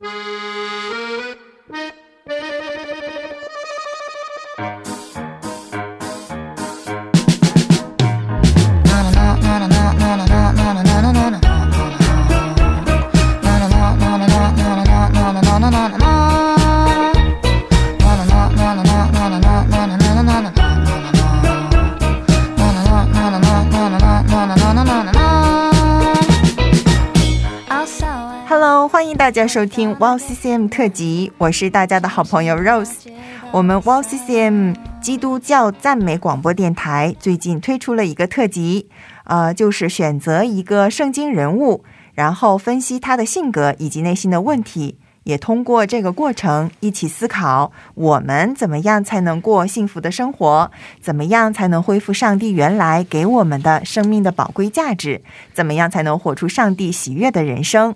you 收听 Wow CCM 特辑，我是大家的好朋友 Rose。我们 Wow CCM 基督教赞美广播电台最近推出了一个特辑，呃，就是选择一个圣经人物，然后分析他的性格以及内心的问题，也通过这个过程一起思考我们怎么样才能过幸福的生活，怎么样才能恢复上帝原来给我们的生命的宝贵价值，怎么样才能活出上帝喜悦的人生。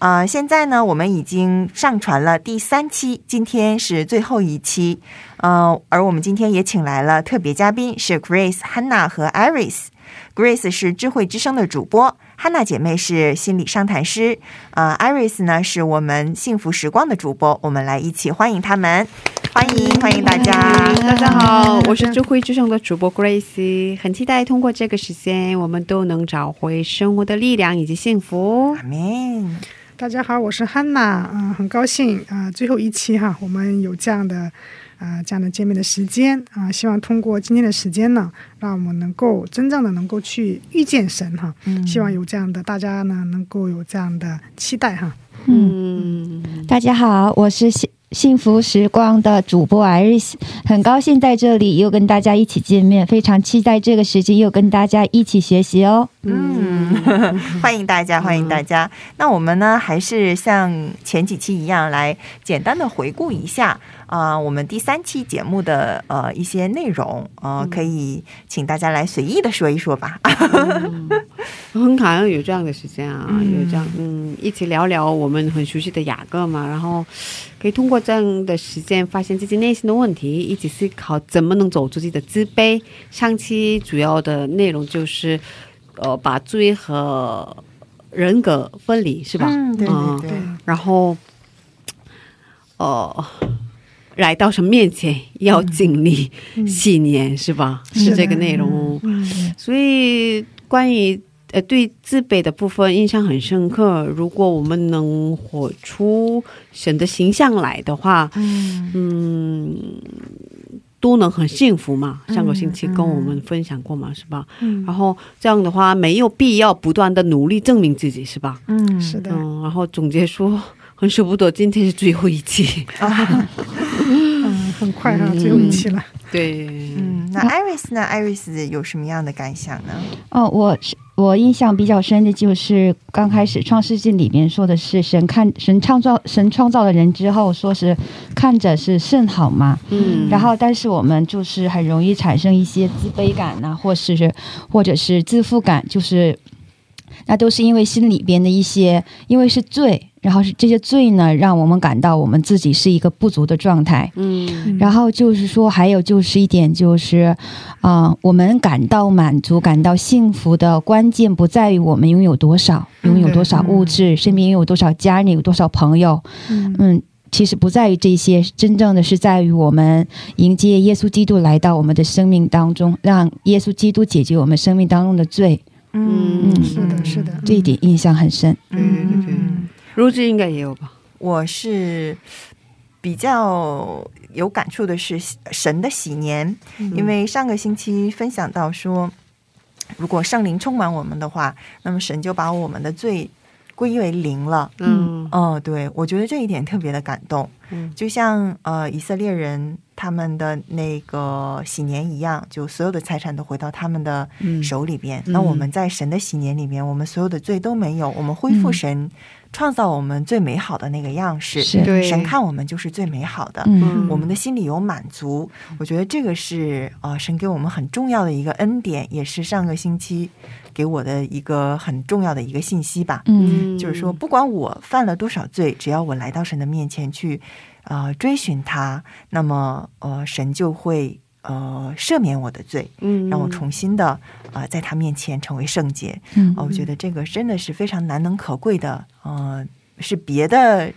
啊、现在呢，我们已经上传了第三期，今天是最后一期。呃，而我们今天也请来了特别嘉宾，是 Grace、Hanna 和 Iris。Grace 是智慧之声的主播，Hanna 姐妹是心理商谈师，呃，Iris 呢是我们幸福时光的主播。我们来一起欢迎他们，欢迎欢迎大家。大家好，我是智慧之声的主播 Grace，很期待通过这个时间，我们都能找回生活的力量以及幸福。阿门。大家好，我是汉娜，嗯、很高兴啊、最后一期哈，我们有这样的啊、这样的见面的时间啊、希望通过今天的时间呢，让我们能够真正的能够去遇见神哈，嗯希望有这样的大家呢能够有这样的期待哈。嗯，大家好，我是幸幸福时光的主播 Iris，很高兴在这里又跟大家一起见面，非常期待这个时间又跟大家一起学习哦。嗯，欢迎大家，欢迎大家。那我们呢，还是像前几期一样，来简单的回顾一下啊、我们第三期节目的呃一些内容，呃，可以请大家来随意的说一说吧。很感恩有这样的时间啊，有这样嗯，一起聊聊我们很熟悉的雅各嘛，然后可以通过这样的时间发现自己内心的问题，一起思考怎么能走出自己的自卑。上期主要的内容就是呃，把罪和人格分离，是吧？嗯，对对嗯对，然后，呃，来到神面前要经历洗年、是吧？是这个内容。嗯，所以关于呃对自卑的部分印象很深刻。如果我们能活出神的形象来的话，嗯嗯。都能很幸福嘛？上个星期跟我们分享过嘛，是吧？嗯然后这样的话，没有必要不断的努力证明自己，是吧？嗯，是的，嗯，然后总结说，很舍不得今天是最后一期。嗯，很快哈，最后一期了。对，嗯，那 Iris 呢？Iris 有什么样的感想呢？哦，我是我印象比较深的就是刚开始《创世纪》里面说的是神看神创造神创造了人之后，说是看着是甚好嘛。嗯，然后，但是我们就是很容易产生一些自卑感呐、或是或者是自负感，就是那都是因为心里边的一些，因为是罪，然后是这些罪呢，让我们感到我们自己是一个不足的状态。嗯。然后就是说，还有就是一点就是，啊、我们感到满足、感到幸福的关键不在于我们拥有多少，嗯。拥有多少物质，身边拥有多少家人、有多少朋友，嗯。嗯。其实不在于这些，真正的是在于我们迎接耶稣基督来到我们的生命当中，让耶稣基督解决我们生命当中的罪，嗯嗯。是的，是的，这一点印象很深。对对对，如今应该也有吧？我是比较有感触的是神的喜年，因为上个星期分享到说，如果圣灵充满我们的话，那么神就把我们的罪归为零了。嗯哦，对，我觉得这一点特别的感动。嗯就像呃以色列人他们的那个喜年一样，就所有的财产都回到他们的嗯手里边。嗯那我们在神的喜年里面，我们所有的罪都没有，我们恢复嗯神创造我们最美好的那个样式。是对神看我们就是最美好的。嗯我们的心里有满足，我觉得这个是呃神给我们很重要的一个恩典，也是上个星期给我的一个很重要的一个信息吧。嗯就是说，不管我犯了多少罪，只要我来到神的面前去，呃，追寻他，那么呃，神就会呃赦免我的罪，嗯。让我重新的呃在他面前成为圣洁。嗯。哦，我觉得这个真的是非常难能可贵的，呃，是别的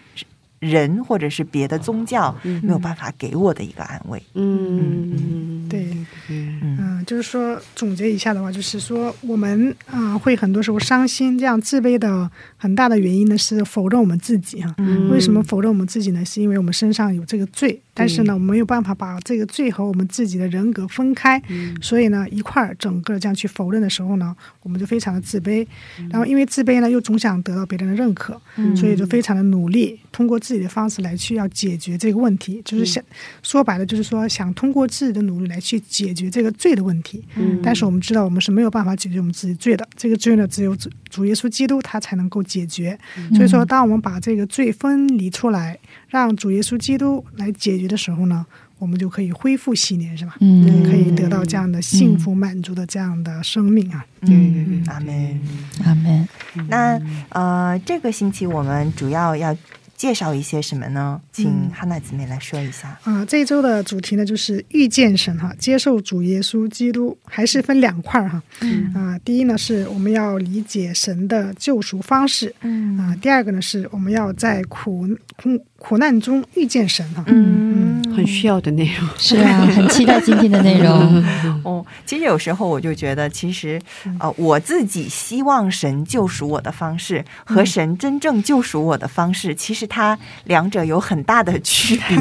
人或者是别的宗教没有办法给我的一个安慰。嗯，对，嗯。嗯、就是说总结一下的话，就是说我们啊、会很多时候伤心，这样自卑的很大的原因呢是否认我们自己啊、嗯。为什么否认我们自己呢？是因为我们身上有这个罪，但是呢，我们没有办法把这个罪和我们自己的人格分开，所以呢，一块儿整个这样去否认的时候呢，我们就非常的自卑。然后因为自卑呢，又总想得到别人的认可，所以就非常的努力，通过自己的方式来去要解决这个问题，就是想说白了，就是说想通过自己的努力来去解决这个罪的问题。但是我们知道，我们是没有办法解决我们自己罪的，这个罪呢，只有主主耶稣基督他才能够解决。所以说，当我们把这个罪分离出来，让主耶稣基督来解决的时候呢，我们就可以恢复信念，是吧？嗯可以得到这样的幸福满足的这样的生命啊。嗯，阿门。阿门。那呃，这个星期我们主要要介绍一些什么呢？请哈娜姊妹来说一下。啊，这一周的主题呢就是遇见神哈，接受主耶稣基督，还是分两块儿哈。嗯啊，第一呢是我们要理解神的救赎方式嗯啊，第二个呢是我们要在苦苦苦难中遇见神哈。嗯很需要的内容。是啊，很期待今天的内容。哦，其实有时候我就觉得，其实呃，我自己希望神救赎我的方式和神真正救赎我的方式，其实它两者有很大的区别，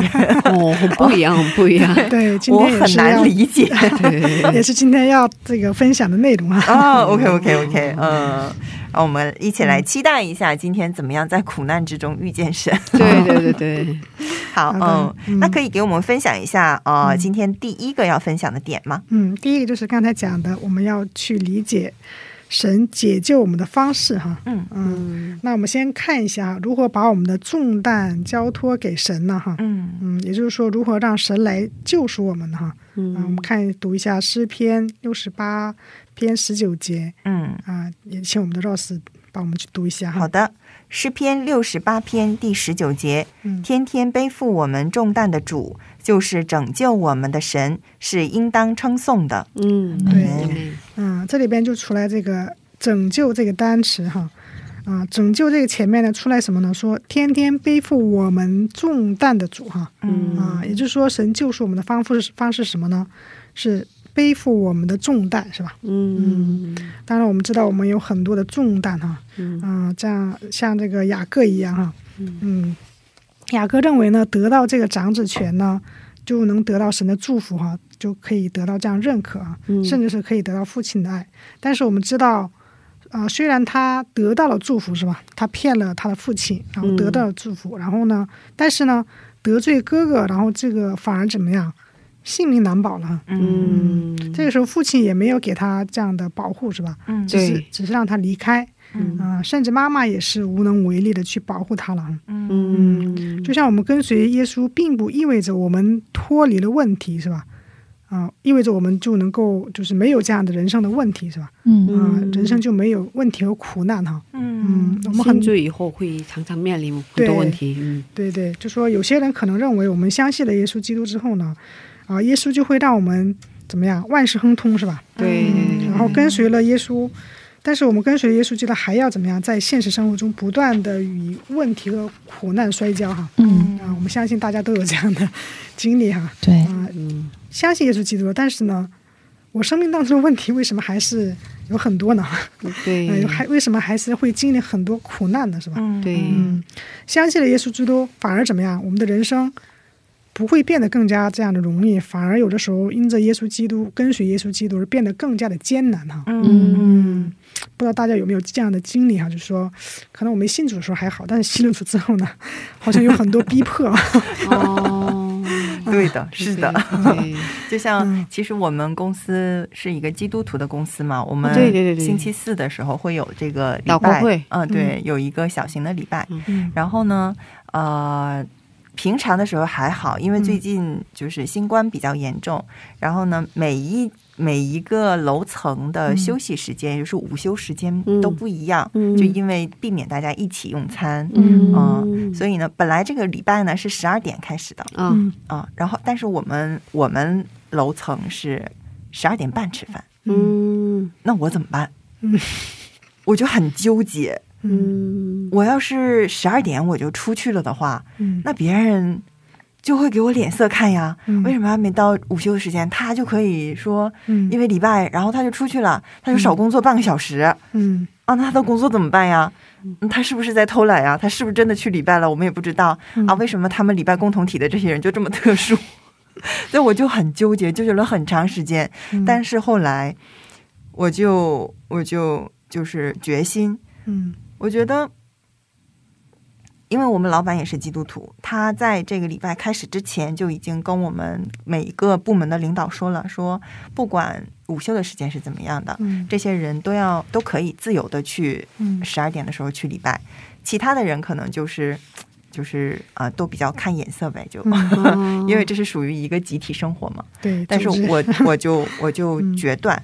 哦，不一样，不一样。对，今我天很难，理解。对，也是今天要这个分享的内容啊。哦，OK OK OK，嗯，让我们一起来期待一下今天怎么样在苦难之中遇见神。对对对对，好，好嗯，嗯那可以给我们分享一下呃，今天第一个要分享的点吗？嗯，第一个就是刚才讲的，我们要去理解神解救我们的方式哈。嗯嗯，那我们先看一下如何把我们的重担交托给神呢哈。嗯嗯，也就是说，如何让神来救赎我们呢哈。嗯啊，我们看读一下诗篇六十八篇十九节嗯，啊，也请我们的 Rose 帮我们去读一下哈。好的。诗篇六十八篇第十九节：嗯天天背负我们重担的主，就是拯救我们的神，是应当称颂的。嗯，对嗯嗯，这里边就出来这个“拯救”这个单词哈，啊，拯救这个前面呢出来什么呢？说天天背负我们重担的主哈，嗯啊，也就是说神救赎我们的方式方式是什么呢？是背负我们的重担是吧？嗯当然我们知道我们有很多的重担哈，嗯啊，这样像这个雅各一样哈，嗯，雅各认为呢，得到这个长子权呢，就能得到神的祝福哈，就可以得到这样认可啊，嗯甚至是可以得到父亲的爱。但是我们知道，啊、虽然他得到了祝福是吧？他骗了他的父亲，然后得到了祝福，然后呢，但是呢，得罪哥哥，然后这个反而怎么样？性命难保了。嗯，这个时候，父亲也没有给他这样的保护，是吧？嗯只是只是让他离开，嗯啊、甚至妈妈也是无能为力的去保护他了。嗯就像我们跟随耶稣，并不意味着我们脱离了问题，是吧？啊、意味着我们就能够就是没有这样的人生的问题，是吧？嗯啊、人生就没有问题和苦难哈。嗯嗯，我们很久以后会常常面临很多问题。嗯对对，就说有些人可能认为我们相信了耶稣基督之后呢，啊、耶稣就会让我们怎么样，万事亨通，是吧？对对然后跟随了耶稣，但是我们跟随耶稣基督还要怎么样，在现实生活中不断的与问题和苦难摔跤哈。嗯，啊，我们相信大家都有这样的 经历哈。对，啊、嗯相信耶稣基督，但是呢，我生命当中的问题为什么还是有很多呢？对呃，还为什么还是会经历很多苦难呢？是吧？嗯对嗯，相信了耶稣基督，反而怎么样？我们的人生不会变得更加这样的容易，反而有的时候因着耶稣基督跟随耶稣基督而变得更加的艰难哈。嗯嗯，不知道大家有没有这样的经历哈？就是说，可能我没信主的时候还好，但是信了主之后呢，好像有很多逼迫。哦，对的，是的。对，就像嗯其实我们公司是一个基督徒的公司嘛，我们对对对对星期四的时候会有这个礼祷告拜，会嗯，对，有一个小型的礼拜。嗯然后呢，呃，平常的时候还好，因为最近就是新冠比较严重，然后呢，每一每一个楼层的休息时间，也就是午休时间嗯。都不一样，嗯。就因为避免大家一起用餐。嗯。嗯，所以呢，本来这个礼拜呢是十二点开始的啊嗯。啊，然后但是我们我们楼层是十二点半吃饭，嗯。那我怎么办？嗯，我就很纠结，嗯我要是十二点我就出去了的话，嗯，那别人就会给我脸色看呀。嗯为什么还没到午休的时间，他就可以说嗯因为礼拜，然后他就出去了，他就少工作半个小时、嗯啊？那他的工作怎么办呀？嗯他是不是在偷懒呀？他是不是真的去礼拜了？我们也不知道、嗯啊。为什么他们礼拜共同体的这些人就这么特殊？所以我就很纠结，纠结了很长时间。嗯但是后来，我就我就就是决心，嗯我觉得，因为我们老板也是基督徒，他在这个礼拜开始之前就已经跟我们每一个部门的领导说了，说不管午休的时间是怎么样的，嗯这些人都要都可以自由的去嗯十二点的时候去礼拜，其他的人可能就是就是啊、呃都比较看眼色呗，就、哦因为这是属于一个集体生活嘛。对，但是我 我就我就嗯决断，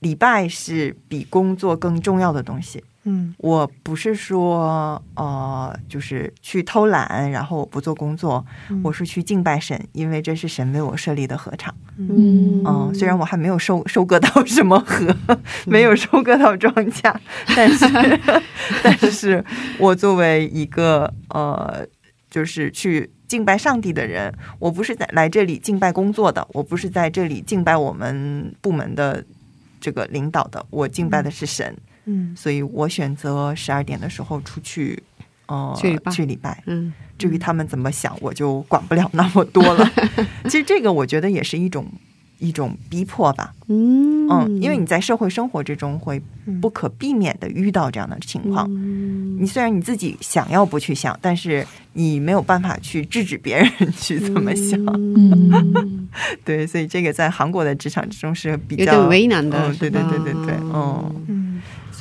礼拜是比工作更重要的东西。嗯。我不是说呃，就是去偷懒，然后我不做工作，嗯。我是去敬拜神，因为这是神为我设立的禾场。嗯。嗯，虽然我还没有收收割到什么禾，没有收割到庄稼，但是 但是我作为一个呃，就是去敬拜上帝的人，我不是在来这里敬拜工作的，我不是在这里敬拜我们部门的这个领导的，我敬拜的是神。嗯所以我选择十二点的时候出去，呃，去礼拜去礼拜。嗯至于他们怎么想，我就管不了那么多了。其实这个我觉得也是一种一种逼迫吧，嗯嗯，因为你在社会生活之中会嗯不可避免的遇到这样的情况。嗯你虽然你自己想要不去想，但是你没有办法去制止别人去这么想。嗯 对，所以这个在韩国的职场之中是比较为难的嗯，对对对对对，嗯，嗯。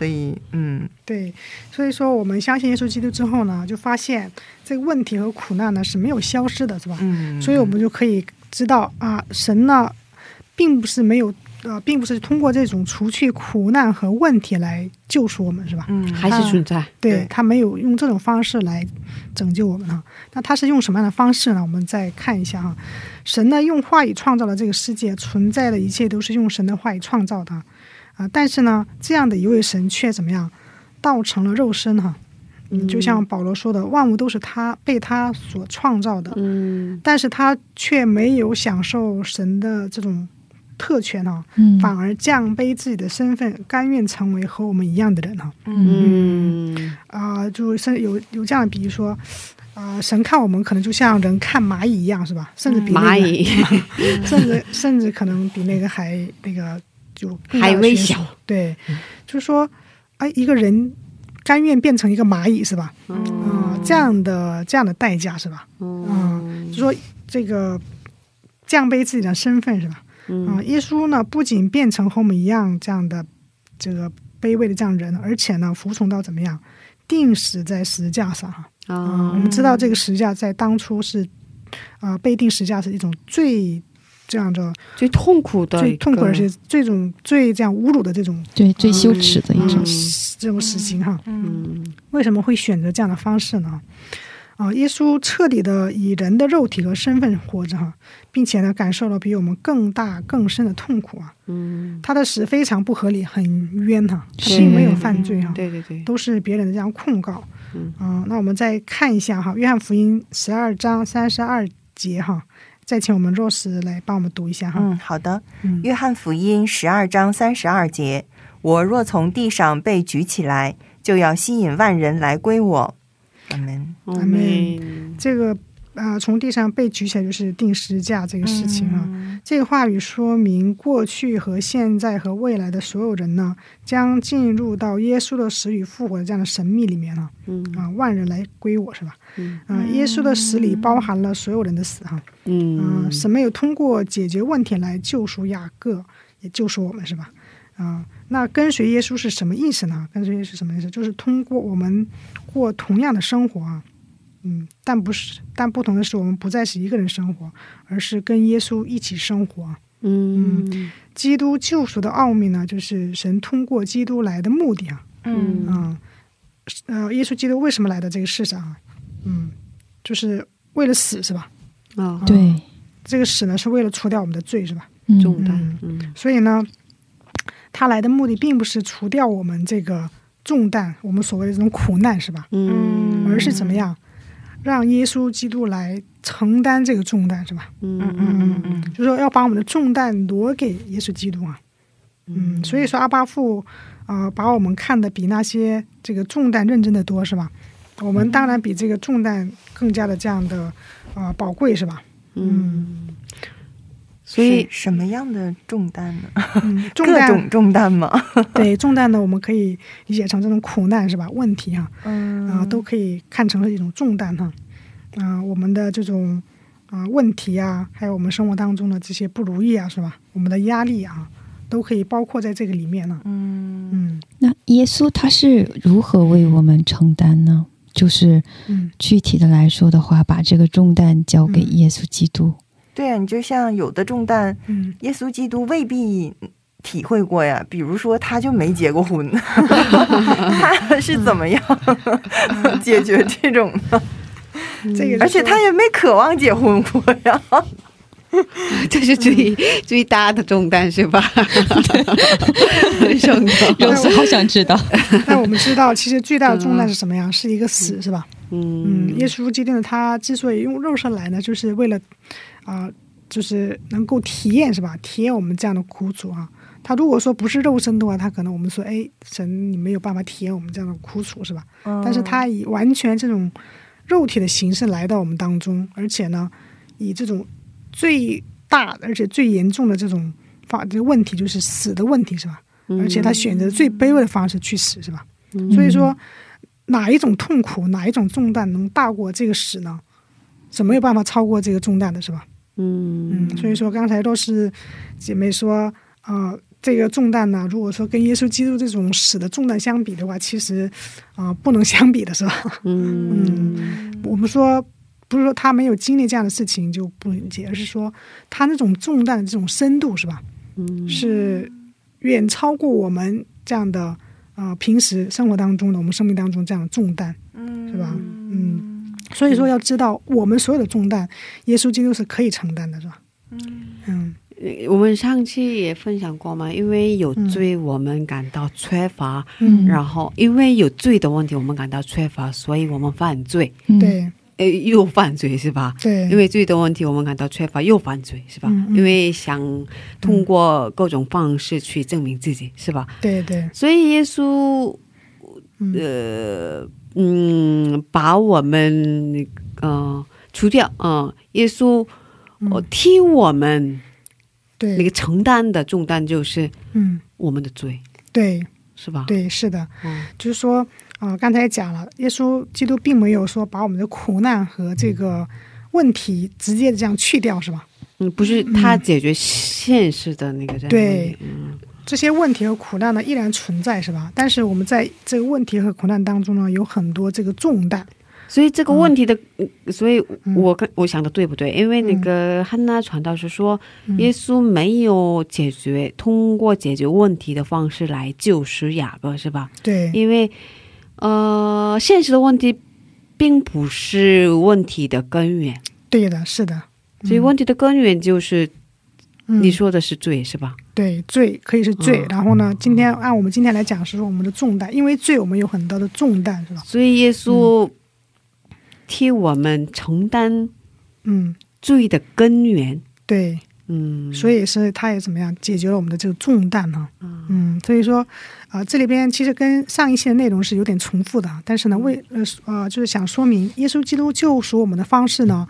所以嗯对，所以说我们相信耶稣基督之后呢，就发现这个问题和苦难呢是没有消失的，是吧？嗯，所以我们就可以知道啊，神呢，并不是没有呃，并不是通过这种除去苦难和问题来救赎我们，是吧？嗯还是存在，对对他没有用这种方式来拯救我们哈。那他是用什么样的方式呢？我们再看一下哈。神呢用话语创造了这个世界，存在的一切都是用神的话语创造的啊。但是呢，这样的一位神却怎么样，道成了肉身哈。嗯，就像保罗说的，万物都是他被他所创造的，嗯但是他却没有享受神的这种特权哈，嗯反而降卑自己的身份，甘愿成为和我们一样的人哈。嗯嗯啊、就甚至有有这样的比喻说，啊、神看我们可能就像人看蚂蚁一样，是吧？甚至比、那个、蚂蚁 甚至甚至可能比那个还那个就还微的悬殊小。对，就是说，哎、一个人甘愿变成一个蚂蚁，是吧？哦啊、这样的这样的代价是吧？嗯就说这个降卑自己的身份是吧？啊、嗯耶稣呢不仅变成和我们一样这样的这个卑微的这样人，而且呢服从到怎么样，定死在十字架上哈。啊、啊我们知道这个十字架在当初是啊、被定十字架是一种最这样的最痛苦的最痛苦而且这种最这样侮辱的这种对最羞耻的一啊、种嗯这种死刑哈。嗯为什么会选择这样的方式呢？啊，耶稣彻底的以人的肉体和身份活着哈，并且呢，感受了比我们更大更深的痛苦啊。嗯，他的死非常不合理，很冤哈，他是并没有犯罪哈，对对对，都是别人的这样控告。嗯啊那我们再看一下哈，《约翰福音》十二章三十二节哈，再请我们 Rose 来帮我们读一下哈。嗯，好的。嗯约翰福音十二章三十二节：我若从地上被举起来，就要吸引万人来归我。阿门。阿门门，这个啊、从地上被举起来就是定十字架这个事情啊。嗯这个话语说明，过去和现在和未来的所有人呢，将进入到耶稣的死与复活的这样的神秘里面了。嗯啊，万人来归我是吧？嗯啊，耶稣的死里包含了所有人的死哈。嗯，嗯神没有通过解决问题来救赎雅各，也救赎我们是吧？啊，那跟随耶稣是什么意思呢？跟随耶稣是什么意思？就是通过我们过同样的生活啊，嗯，但不是，但不同的是，我们不再是一个人生活，而是跟耶稣一起生活啊。嗯基督救赎的奥秘呢，就是神通过基督来的目的啊。嗯嗯，呃，耶稣基督为什么来到这个世上啊？嗯，就是为了死是吧？啊，对，这个死呢，是为了除掉我们的罪是吧？嗯重担嗯，嗯所以呢，他来的目的并不是除掉我们这个重担，我们所谓的这种苦难是吧？嗯，而是怎么样让耶稣基督来承担这个重担是吧？嗯嗯嗯嗯嗯就是说要把我们的重担挪给耶稣基督啊。嗯，所以说阿巴父啊、呃把我们看的比那些这个重担认真的多是吧？我们当然比这个重担更加的这样的啊、呃宝贵是吧？嗯，所以什么样的重担呢？嗯，重担各种重担吗？对重担呢，我们可以理解成这种苦难是吧？问题哈、嗯啊、都可以看成是一种重担哈。啊、我们的这种啊、问题啊，还有我们生活当中的这些不如意啊，是吧？我们的压力啊，都可以包括在这个里面呢。嗯嗯那耶稣他是如何为我们承担呢？就是嗯具体的来说的话，把这个重担交给耶稣基督。对啊，你就像有的重担，嗯，耶稣基督未必体会过呀。比如说，他就没结过婚，他是怎么样 解决这种的？这个而且他也没渴望结婚过呀。这是最最大的重担是吧？重担肉丝好想知道，但我们知道，其实最大的重担是什么呀？是一个死，是吧？嗯嗯，耶稣基督呢，他之所以用肉身来呢，就是为了啊、就是能够体验，是吧？体验我们这样的苦楚啊。他如果说不是肉身的话，他可能我们说，哎，神你没有办法体验我们这样的苦楚，是吧？但是他以完全这种肉体的形式来到我们当中，而且呢，以这种最大而且最严重的这种法这个问题，就是死的问题，是吧？而且他选择最卑微的方式去死，是吧？所以说，哪一种痛苦，哪一种重担能大过这个死呢？是没有办法超过这个重担的，是吧？嗯嗯，所以说刚才都是姐妹说，啊，这个重担呢，如果说跟耶稣基督这种死的重担相比的话，其实啊、不能相比的，是吧？嗯我们说不是说他没有经历这样的事情就不理解，而是说他那种重担的这种深度，是吧？嗯是远超过我们这样的啊、平时生活当中的我们生命当中这样的重担。嗯是吧嗯，所以说要知道，我们所有的重担，耶稣基督是可以承担的，是吧？嗯。嗯。我们上期也分享过嘛，因为有罪，我们感到缺乏，嗯。然后因为有罪的问题，我们感到缺乏，所以我们犯罪，嗯，对。呃，又犯罪是吧？对，因为罪的问题，我们感到缺乏，又犯罪是吧？因为想通过各种方式去证明自己是吧？对对，所以耶稣嗯。呃嗯，把我们那个呃除掉，嗯、耶稣呃嗯替我们对。那个承担的重担就是嗯。我们的罪，对。是吧？，对，是的，嗯。就是说啊、刚才也讲了，耶稣基督并没有说把我们的苦难和这个问题直接这样去掉，是吧？嗯，不是他解决现实的那个对。嗯这些问题和苦难呢依然存在，是吧？但是我们在这个问题和苦难当中呢，有很多这个重担。所以这个问题的，嗯所以嗯我跟我想的对不对？因为那个汉娜传道是说，嗯耶稣没有解决通过解决问题的方式来救赎雅各，是吧？对因为呃，现实的问题并不是问题的根源，对的，是的。所以问题的根源就是嗯、你说的是罪，是吧？对罪可以是罪，嗯。然后呢，今天按我们今天来讲是说我们的重担，因为罪我们有很多的重担，是吧？所以耶稣替我们承担嗯，罪的根源，对，嗯，所以是他也怎么样解决了我们的这个重担呢。嗯，所以说啊、这里边其实跟上一期的内容是有点重复的，但是呢，为呃呃，就是想说明耶稣基督救赎我们的方式呢，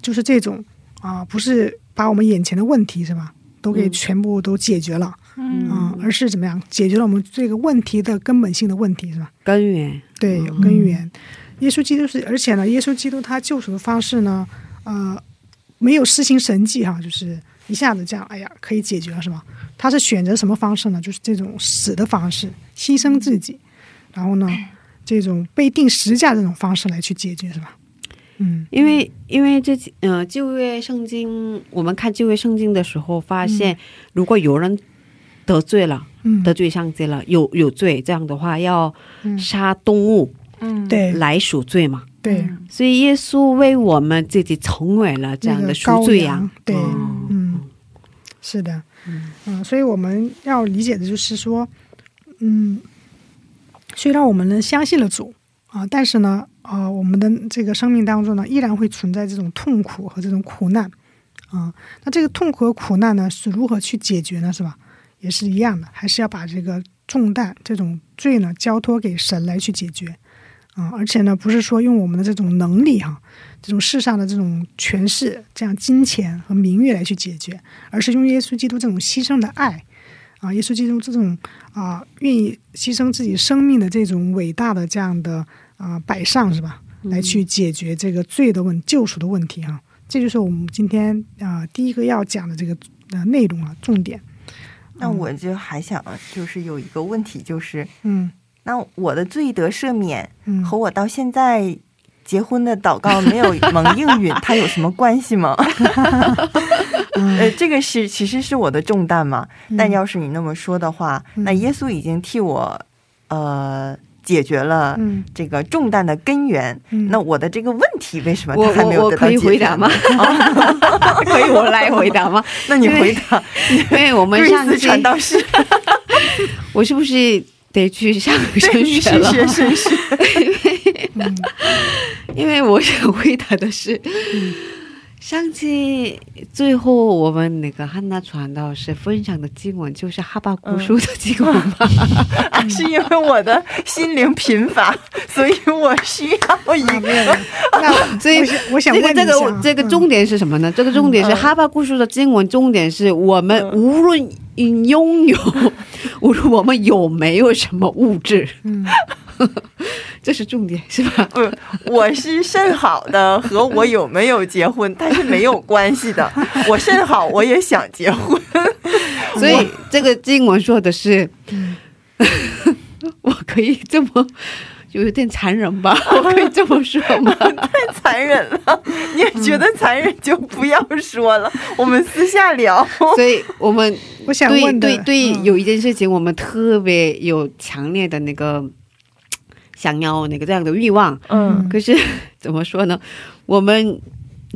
就是这种啊、不是把我们眼前的问题是吧，都给嗯全部都解决了嗯啊、而是怎么样解决了我们这个问题的根本性的问题是吧？根源，对，有根源。耶稣基督是，而且呢，耶稣基督他救赎的方式呢，呃，没有施行神迹哈，就是一下子这样，哎呀，可以解决了是吧？他是选择什么方式呢？就是这种死的方式，牺牲自己，然后呢，这种被定十架这种方式来去解决是吧？嗯。因为因为这呃旧约圣经，我们看旧约圣经的时候，发现、如果有人得罪了，嗯，得罪上帝了，有有罪，这样的话要嗯。杀动物嗯，对。来赎罪嘛。对，所以耶稣为我们自己成为了这样的赎罪羊那个羊，对。嗯。嗯，是的，嗯所以我们要理解的就是说，嗯，虽然我们呢相信了主啊，但是呢，呃，我们的这个生命当中呢，依然会存在这种痛苦和这种苦难啊。那这个痛苦和苦难呢，是如何去解决呢？是吧？也是一样的，还是要把这个重担、这种罪呢，交托给神来去解决啊。而且呢，不是说用我们的这种能力哈，这种世上的这种权势、这样金钱和名誉来去解决，而是用耶稣基督这种牺牲的爱。啊，耶稣基督这种啊，愿意牺牲自己生命的这种伟大的这样的啊摆上是吧？来去解决这个罪的问救赎的问题哈，这就是我们今天啊第一个要讲的这个呃内容啊重点。那我就还想就是有一个问题就是，嗯，那我的罪得赦免和我到现在结婚的祷告没有 蒙应允，它有什么关系吗？呃，这个是其实是我的重担嘛。但要是你那么说的话，那耶稣已经替我呃解决了这个重担的根源。那我的这个问题为什么他还没有得到解决？可以回答吗？可以我来回答吗？那你回答，因为我们上次传道士，我是不是得去上升学了？升学，因为因为我想回答的是。上期最后我们那个汉娜传道是分享的经文，就是哈巴古书的经文吗？是因为我的心灵贫乏，所以我需要一个。那所以 我想问这个这个这个重点是什么呢？这个重点是哈巴古书的经文，重点是我们无论拥有，无论我们有没有什么物质。嗯。这是重点是吧？嗯，我是甚好的，和我有没有结婚，但是没有关系的。我甚好，我也想结婚，所以这个经文说的是，我可以这么。就有点残忍吧，我可以这么说吗？太残忍了，你也觉得残忍就不要说了，我们私下聊。所以，我们我想问对对对，有一件事情，我们特别有强烈的那个。想要那个这样的欲望，嗯，可是怎么说呢？我们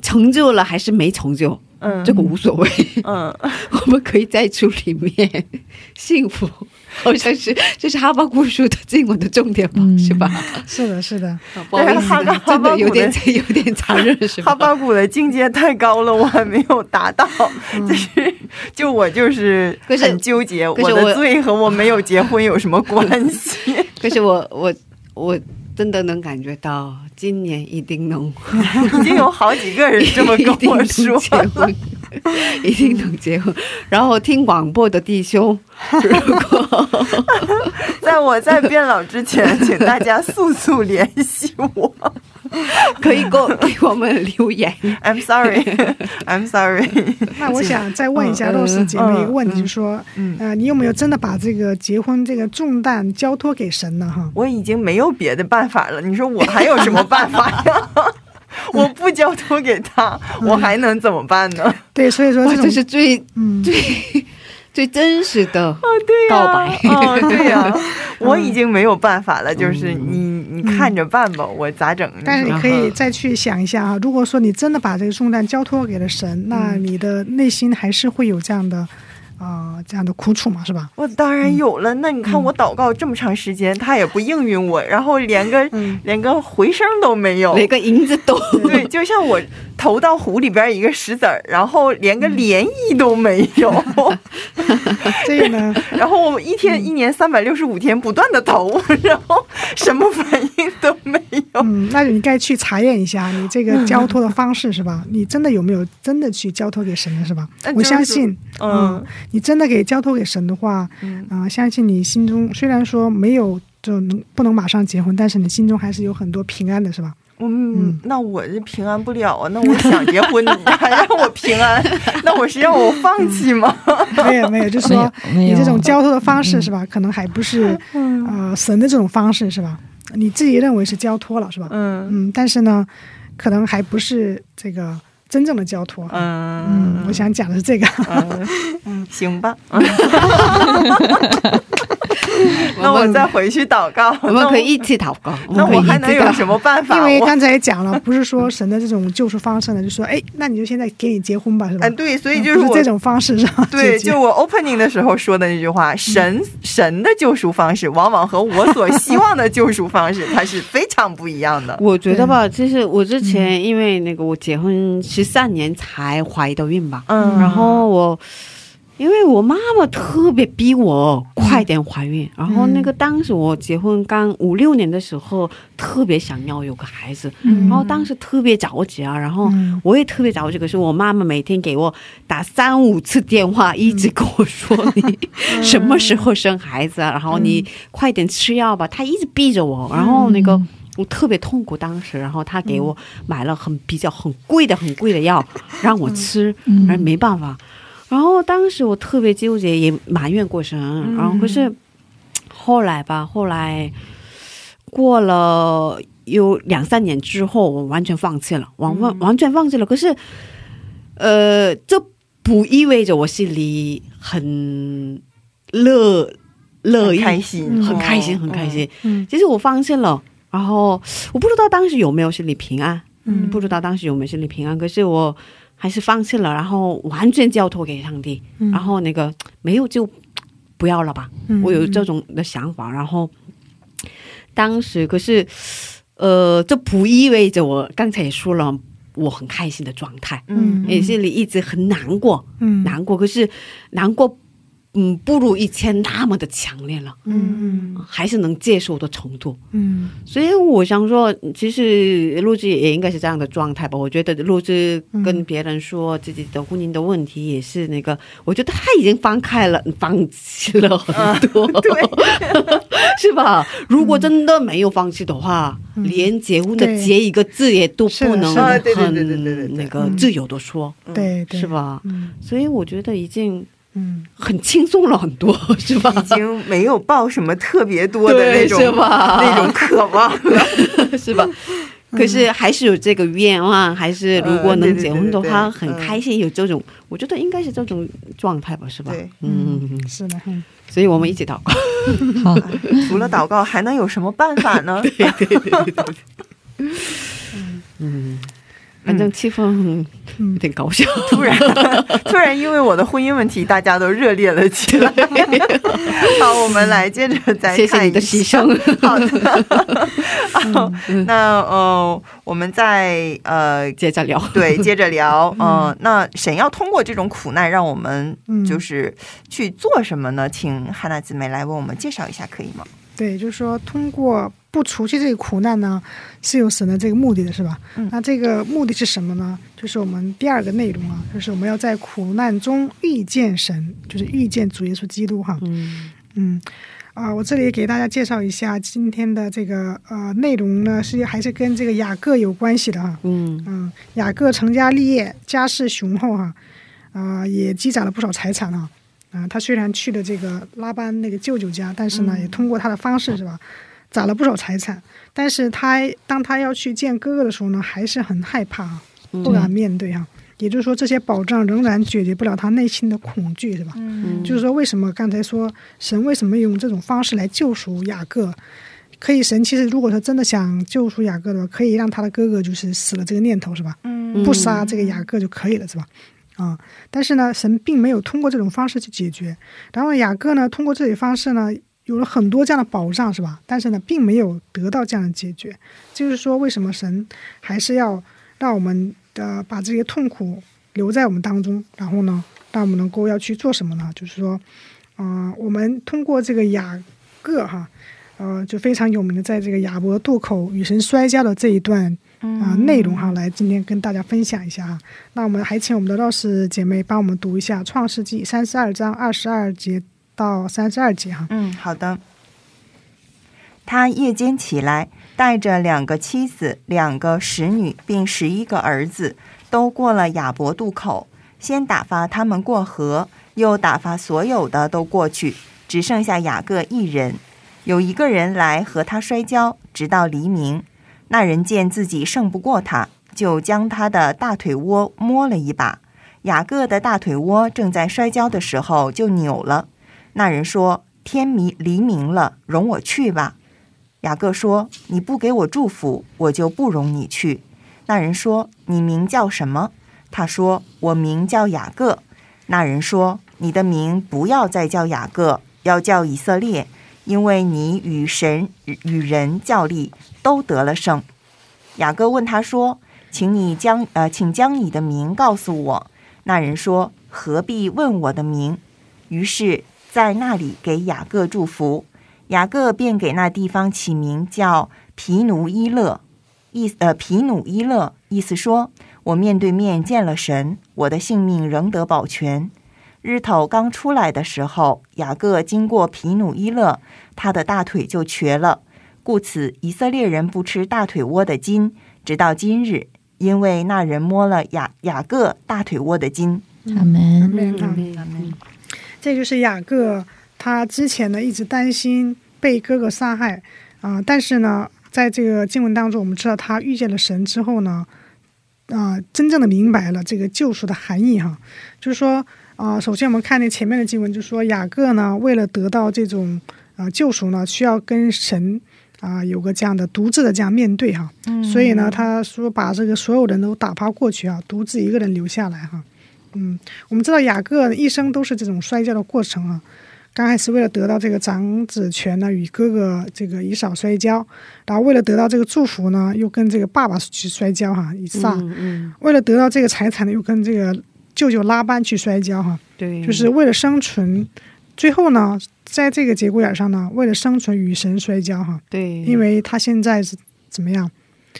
成就了还是没成就，嗯，这个无所谓，嗯，我们可以在主里面幸福，好像是这是哈巴古书的经文的重点吧，是吧？是的，是的，不好意思，真的有点有点残忍，是吧？哈巴古的境界太高了，我还没有达到，就是就我就是很纠结，我的罪和我没有结婚有什么关系？可是我我。我真的能感觉到，今年一定能，已经有好几个人这么跟我说，一定能结婚。然后听广播的弟兄，如果 在我在变老之前，请大家速速联系我。可以给给我们留言。I'm sorry, I'm sorry。那我想再问一下肉丝姐妹一个问题，就是说，呃，你有没有真的把这个结婚这个重担交托给神呢？哈，我已经没有别的办法了。你说我还有什么办法呀？我不交托给他，我还能怎么办呢？对，所以说这是最最。最真实的告白，对呀，我已经没有办法了，就是你你看着办吧，我咋整？但是你可以再去想一下啊，如果说你真的把这个重担交托给了神，那你的内心还是会有这样的。啊，这样的苦楚嘛，是吧？我当然有了。那你看，我祷告这么长时间，他也不应允我，然后连个连个回声都没有，连个银子都对，就像我投到湖里边一个石子儿，然后连个涟漪都没有。这个呢，然后我一天一年三百六十五天不断的投，然后什么反应都没有。嗯，那你该去查验一下你这个交托的方式是吧？你真的有没有真的去交托给神了是吧？我相信，嗯。你真的给交托给神的话，啊，相信你心中虽然说没有就能不能马上结婚，但是你心中还是有很多平安的，是吧？嗯，那我这平安不了啊！那我想结婚，你还让我平安？那我是让我放弃吗？没有没有，就是说你这种交托的方式是吧？可能还不是呃神的这种方式是吧？你自己认为是交托了是吧？嗯嗯，但是呢，可能还不是这个。真正的交托，嗯。嗯，我想讲的是这个，嗯，行吧，那我再回去祷告。我们可以一起祷告。那我还能有什么办法？因为刚才也讲了，不是说神的这种救赎方式呢，就说哎，那你就现在给你结婚吧，是吧？哎，对，所以就是这种方式上？对，就我 opening 的时候说的那句话，神神的救赎方式，往往和我所希望的救赎方式，它是非常不一样的。我觉得吧，其实我之前因为那个我结婚十三年才怀的孕吧，嗯，然后我。因为我妈妈特别逼我快点怀孕，然后那个当时我结婚刚五六年的时候，特别想要有个孩子，然后当时特别着急啊，然后我也特别着急，可是我妈妈每天给我打三五次电话，一直跟我说你 什么时候生孩子啊，然后你快点吃药吧，她一直逼着我，然后那个我特别痛苦当时，然后她给我买了很比较很贵的很贵的药让我吃，而没办法。然后当时我特别纠结，也埋怨过神。然后可是后来吧，后来过了有两三年之后，我完全放弃了，完完完全放弃了。可是，呃，这不意味着我心里很乐乐意开心，很开心，很开心。嗯其实我放弃了，然后我不知道当时有没有心理平安，嗯，不知道当时有没有心理平安。可是我。还是放弃了，然后完全交托给上帝，然后那个没有就不要了吧。我有这种的想法，然后当时可是，呃，这不意味着我刚才也说了，我很开心的状态，嗯，也心里一直很难过，嗯，难过，可是难过。嗯，不如以前那么的强烈了。嗯嗯，还是能接受的程度。嗯，所以我想说，其实陆志也应该是这样的状态吧。我觉得陆志跟别人说自己的婚姻的问题，也是那个，我觉得他已经放开了，放弃了很多，对，是吧？如果真的没有放弃的话，连结婚的结一个字也都不能很那个自由的说，对，是吧？所以我觉得已经。嗯，很轻松了很多，是吧？已经没有抱什么特别多的那种那种渴望了，是吧？可是还是有这个愿望，还是如果能结婚的话，很开心。有这种，我觉得应该是这种状态吧，是吧？对，嗯，是的，所以我们一起祷告。好，除了祷告，还能有什么办法呢？对对对对，嗯。反正气氛有点搞笑，突然突然因为我的婚姻问题，大家都热烈了起来。好，我们来接着再看你的牺牲。好的，好那呃，我们再呃接着聊，对，接着聊。嗯，那神要通过这种苦难，让我们就是去做什么呢？请汉娜姊妹来为我们介绍一下，可以吗？对，就是说通过。不除去这个苦难呢，是有神的这个目的的，是吧？那这个目的是什么呢？就是我们第二个内容啊，就是我们要在苦难中遇见神，就是遇见主耶稣基督哈。嗯嗯啊，我这里给大家介绍一下今天的这个呃内容呢，是还是跟这个雅各有关系的哈。嗯嗯，雅各成家立业，家世雄厚哈，啊，也积攒了不少财产哈。啊，他虽然去了这个拉班那个舅舅家，但是呢，也通过他的方式是吧？攒了不少财产，但是他当他要去见哥哥的时候呢，还是很害怕，不敢面对哈。也就是说，这些保障仍然解决不了他内心的恐惧，是吧？嗯，就是说，为什么刚才说神为什么用这种方式来救赎雅各？可以，神其实如果说真的想救赎雅各的话，可以让他的哥哥就是死了这个念头，是吧？嗯，不杀这个雅各就可以了，是吧？啊，但是呢，神并没有通过这种方式去解决。然后雅各呢，通过这种方式呢。有了很多这样的保障，是吧？但是呢，并没有得到这样的解决。就是说，为什么神还是要让我们的把这些痛苦留在我们当中？然后呢，让我们能够要去做什么呢？就是说，啊，我们通过这个雅各哈，呃，就非常有名的，在这个亚伯渡口与神摔跤的这一段啊内容哈，来今天跟大家分享一下哈。那我们还请我们的老师姐妹帮我们读一下《创世纪》三十二章二十二节。到三十二节哈，嗯，好的。他夜间起来，带着两个妻子、两个使女，并十一个儿子，都过了亚伯渡口。先打发他们过河，又打发所有的都过去，只剩下雅各一人。有一个人来和他摔跤，直到黎明。那人见自己胜不过他，就将他的大腿窝摸了一把。雅各的大腿窝正在摔跤的时候就扭了。那人说：“天迷黎明了，容我去吧。”雅各说：“你不给我祝福，我就不容你去。”那人说：“你名叫什么？”他说：“我名叫雅各。”那人说：“你的名不要再叫雅各，要叫以色列，因为你与神与人较力，都得了胜。”雅各问他说：“请你将呃，请将你的名告诉我。”那人说：“何必问我的名？”于是，在那里给雅各祝福。雅各便给那地方起名叫皮努伊勒，意呃皮努伊勒，意思说。我面对面见了神，我的性命仍得保全。日头刚出来的时候，雅各经过皮努伊勒，他的大腿就瘸了。故此，以色列人不吃大腿窝的筋，直到今日，因为那人摸了雅雅各大腿窝的筋。阿门，阿门，阿门。这就是雅各，他之前呢一直担心被哥哥杀害啊，但是呢，在这个经文当中，我们知道他遇见了神之后呢。啊，真正的明白了这个救赎的含义哈，就是说啊，首先我们看那前面的经文，就是说雅各呢，为了得到这种啊救赎呢，需要跟神啊有个这样的独自的这样面对哈，所以呢，他说把这个所有人都打发过去啊，独自一个人留下来哈，嗯，我们知道雅各一生都是这种摔跤的过程啊。刚开始为了得到这个长子权呢，与哥哥这个以扫摔跤，然后为了得到这个祝福呢，又跟这个爸爸去摔跤哈，以撒。为了得到这个财产呢，又跟这个舅舅拉班去摔跤哈。对。就是为了生存，最后呢，在这个节骨眼上呢，为了生存与神摔跤哈。对。因为他现在是怎么样？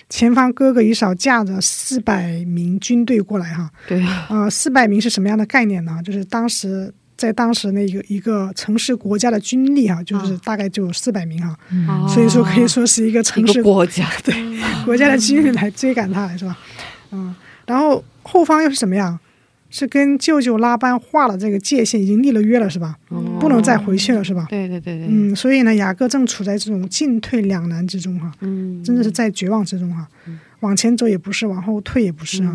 前方哥哥以扫驾着四百名军队过来哈。对。啊，四百名是什么样的概念呢？就是当时。在当时那个一个城市国家的军力哈，就是大概就有四百名哈，所以说可以说是一个城市国家 对国家的军力来追赶他来，是吧？嗯，然后后方又是什么样？是跟舅舅拉班划了这个界限，已经立了约了，是吧？不能再回去了，是吧？对对对对。嗯，所以呢，雅各正处在这种进退两难之中哈，嗯，真的是在绝望之中哈，往前走也不是，往后退也不是啊，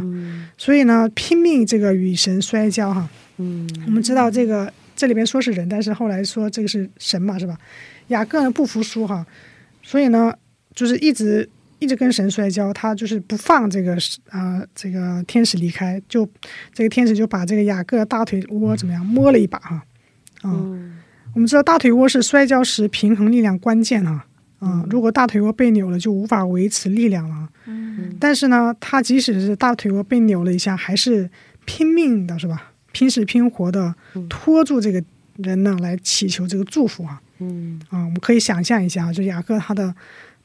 所以呢，拼命这个与神摔跤哈。嗯，我们知道这个这里边说是人，但是后来说这个是神嘛，是吧？雅各呢不服输哈，所以呢就是一直一直跟神摔跤，他就是不放这个啊这个天使离开，就这个天使就把这个雅各大腿窝怎么样摸了一把哈，啊，我们知道大腿窝是摔跤时平衡力量关键哈，啊，如果大腿窝被扭了，就无法维持力量了，嗯，但是呢，他即使是大腿窝被扭了一下，还是拼命的是吧？拼死拼活的拖住这个人呢，来祈求这个祝福啊！嗯。啊，我们可以想象一下，就雅各他的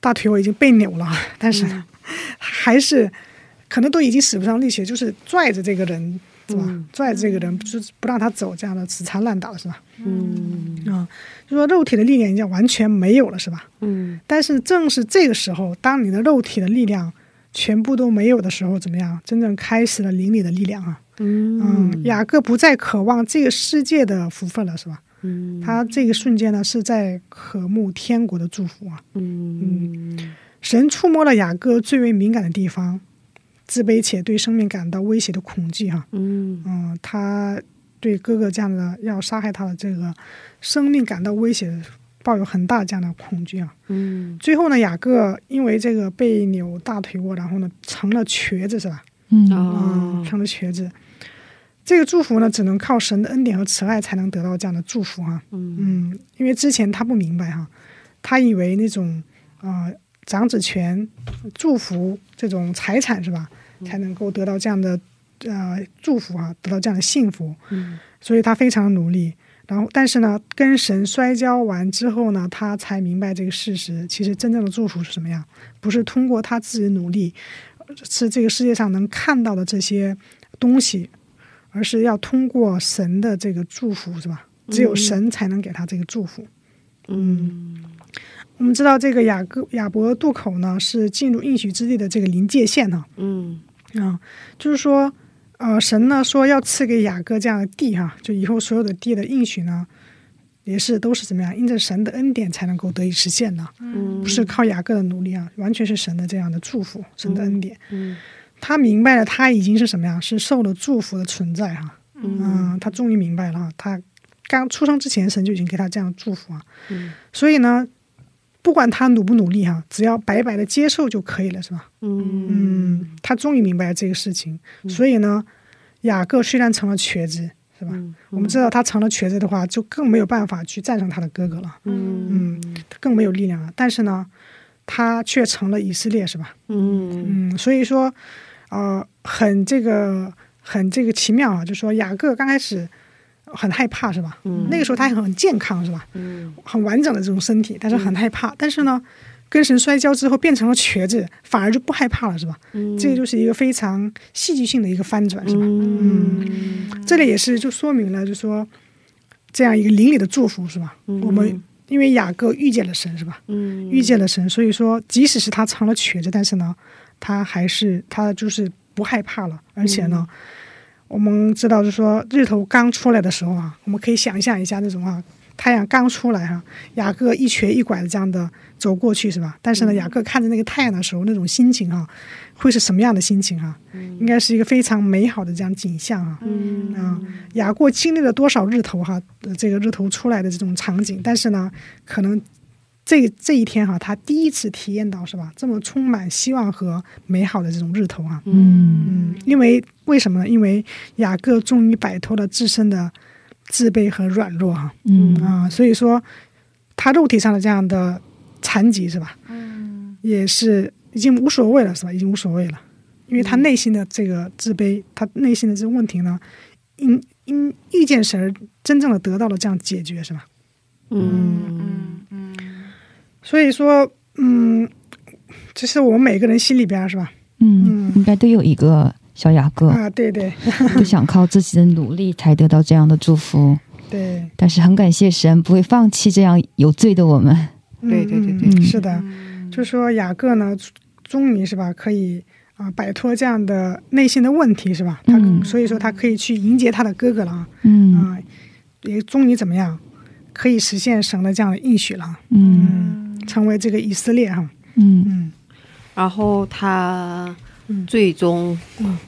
大腿我已经被扭了，但是还是可能都已经使不上力气，就是拽着这个人是吧？拽着这个人，就是不让他走，这样的死缠烂打是吧？嗯啊，就说肉体的力量已经完全没有了是吧？嗯，但是正是这个时候，当你的肉体的力量全部都没有的时候，怎么样？真正开始了灵里的力量啊！嗯，雅各不再渴望这个世界的福分了，是吧？嗯，他这个瞬间呢，是在渴慕天国的祝福啊。嗯嗯，神触摸了雅各最为敏感的地方，自卑且对生命感到威胁的恐惧哈。嗯嗯，他对哥哥这样的要杀害他的这个生命感到威胁，抱有很大这样的恐惧啊。嗯，最后呢，雅各因为这个被扭大腿窝，然后呢成了瘸子，是吧？嗯，成了瘸子。这个祝福呢，只能靠神的恩典和慈爱才能得到这样的祝福哈。嗯，因为之前他不明白哈，他以为那种啊长子权、祝福这种财产是吧，才能够得到这样的呃祝福啊，得到这样的幸福。嗯，所以他非常努力。然后，但是呢，跟神摔跤完之后呢，他才明白这个事实。其实真正的祝福是什么样？不是通过他自己努力，是这个世界上能看到的这些东西。而是要通过神的这个祝福，是吧？只有神才能给他这个祝福。嗯，我们知道这个雅各雅伯渡口呢，是进入应许之地的这个临界线哈。嗯啊，就是说，呃，神呢说要赐给雅各这样的地哈，就以后所有的地的应许呢，也是都是怎么样，因着神的恩典才能够得以实现的。嗯，不是靠雅各的努力啊，完全是神的这样的祝福，神的恩典。嗯。他明白了，他已经是什么呀？是受了祝福的存在哈。嗯，他终于明白了，他刚出生之前，神就已经给他这样的祝福啊。嗯所以呢，不管他努不努力哈、只要白白的接受就可以了，是吧？嗯嗯，他终于明白了这个事情，所以呢，雅各虽然成了瘸子，是吧？嗯我们知道他成了瘸子的话，就更没有办法去战胜他的哥哥了，嗯嗯，他更没有力量了。但是呢，他却成了以色列，是吧？嗯嗯，所以说，呃，很这个很这个奇妙啊，就说雅各刚开始很害怕，是吧？嗯那个时候他还很健康，是吧？嗯很完整的这种身体，但是很害怕。但是呢，跟神摔跤之后变成了瘸子，反而就不害怕了，是吧？嗯这个就是一个非常戏剧性的一个翻转，是吧？嗯这里也是就说明了，就说这样一个灵里的祝福，是吧？我们因为雅各遇见了神，是吧？嗯遇见了神，所以说即使是他成了瘸子，但是呢，他还是他就是不害怕了，而且呢，我们知道就是说日头刚出来的时候啊，我们可以想象一下那种啊，太阳刚出来哈、雅各一瘸一拐的这样的走过去是吧？但是呢，雅各看着那个太阳的时候，那种心情啊、会是什么样的心情啊、应该是一个非常美好的这样景象啊。嗯。啊，雅各经历了多少日头哈、呃这个日头出来的这种场景，但是呢，可能这这一天哈、他第一次体验到是吧？这么充满希望和美好的这种日头哈、嗯嗯，因为为什么呢？因为雅各终于摆脱了自身的自卑和软弱哈、嗯啊，所以说他肉体上的这样的残疾是吧？嗯也是已经无所谓了，是吧？已经无所谓了，因为他内心的这个自卑，他内心的这个问题呢，因因遇见神而真正的得到了这样解决，是吧？嗯嗯嗯所以说，嗯，这是我们每个人心里边是吧？嗯，应该都有一个小雅各，啊，对对。不想靠自己的努力才得到这样的祝福，对，但是很感谢神不会放弃这样有罪的我们。嗯对对对嗯。对是的，就说雅各呢，终于是吧，可以啊摆脱这样的内心的问题，是吧？他、嗯。所以说他可以去迎接他的哥哥了啊。嗯。啊，也终于怎么样，可以实现神的这样的应许了，嗯成为这个以色列哈，嗯。嗯。然后他嗯最终嗯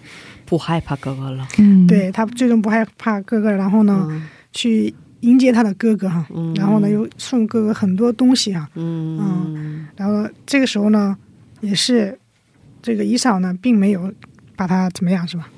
不害怕哥哥了。嗯，对他最终不害怕哥哥，然后呢，嗯。去迎接他的哥哥哈，嗯。然后呢又送哥哥很多东西哈，嗯。然后这个时候呢，也是这个以扫呢并没有把他怎么样是吧？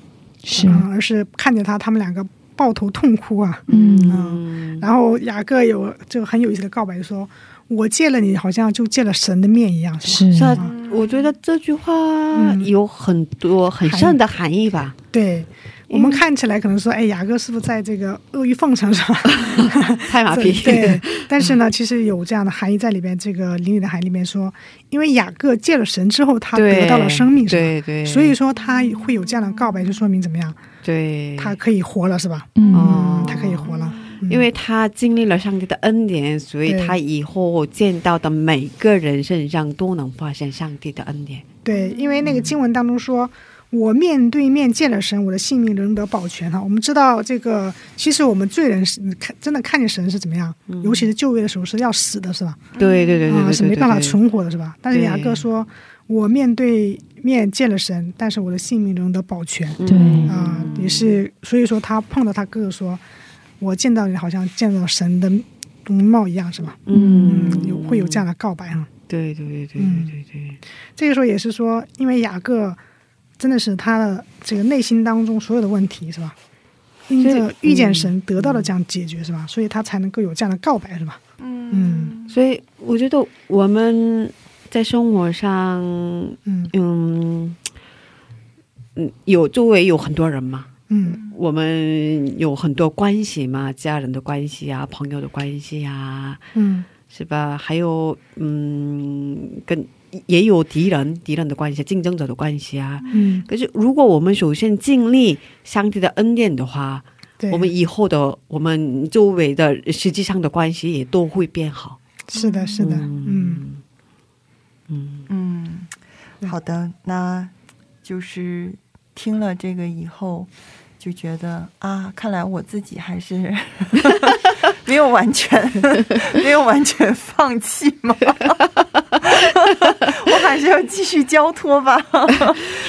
是，嗯，而是看着他他们两个抱头痛哭啊，嗯。嗯。然后雅各有这个很有意思的告白说。我见了你，好像就见了神的面一样，是吧？是是啊，我觉得这句话嗯有很多很深的含义吧。对，我们看起来可能说，哎，雅各是不是在这个阿谀奉承是吧？拍马屁，对，但是呢，其实有这样的含义在里边。这个灵里的含义里面说，因为雅各见了神之后，他得到了生命？对对，所以说他会有这样的告白，就说明怎么样？对他可以活了，是吧？嗯哦他可以活了，嗯因为他经历了上帝的恩典，所以他以后见到的每个人身上都能发现上帝的恩典。对，因为那个经文当中说。我面对面见了神，我的性命仍得保全哈。我们知道这个，其实我们罪人是看真的看见神是怎么样，尤其是就业的时候是要死的，是吧？对对对对啊，是没办法。存活的，是吧？但是对雅各说：“我面对面见了神，但是我的性命仍得保全。”对啊，也是，所以说他碰到他哥哥说：“我见到你，好像见到神的容貌一样，是吧？”嗯嗯，有会有这样的告白哈。对对对对嗯对对对，这个时候也是说，因为雅各真的是他的这个内心当中所有的问题，是吧？因着遇见神得到了这样解决，是吧？所以他才能够有这样的告白，是吧？嗯所以我觉得我们在生活上，嗯嗯嗯，有周围有很多人嘛，嗯。我们有很多关系嘛，家人的关系啊，朋友的关系啊，嗯。是吧？还有嗯，跟也有敌人，敌人的关系，竞争者的关系啊。嗯，可是，如果我们首先经历上帝的恩典的话，对，我们以后的我们周围的实际上的关系也都会变好。是的，是的，嗯。嗯。嗯。嗯，好的，那就是听了这个以后，就觉得啊，看来我自己还是 没有完全 没有完全放弃嘛，我还是要继续交托吧。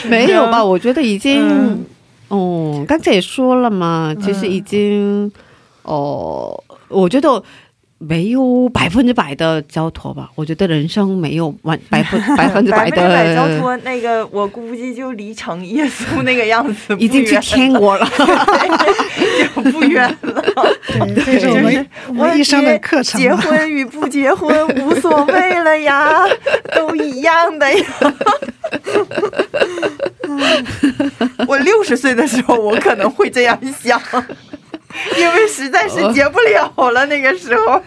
没有吧？我觉得已经，嗯哦，刚才也说了嘛，其实已经，哦，我觉得。没有百分之百的交托吧？我觉得人生没有完 百分百分之百的交托。那个我估计就离成耶稣那个样子，已经去天国了，就不远了。对，这是我们我们一生的课程。结婚与不结婚无所谓了呀，都一样的呀。我六十岁的时候，我可能会这样想。因为实在是结不了了，那个时候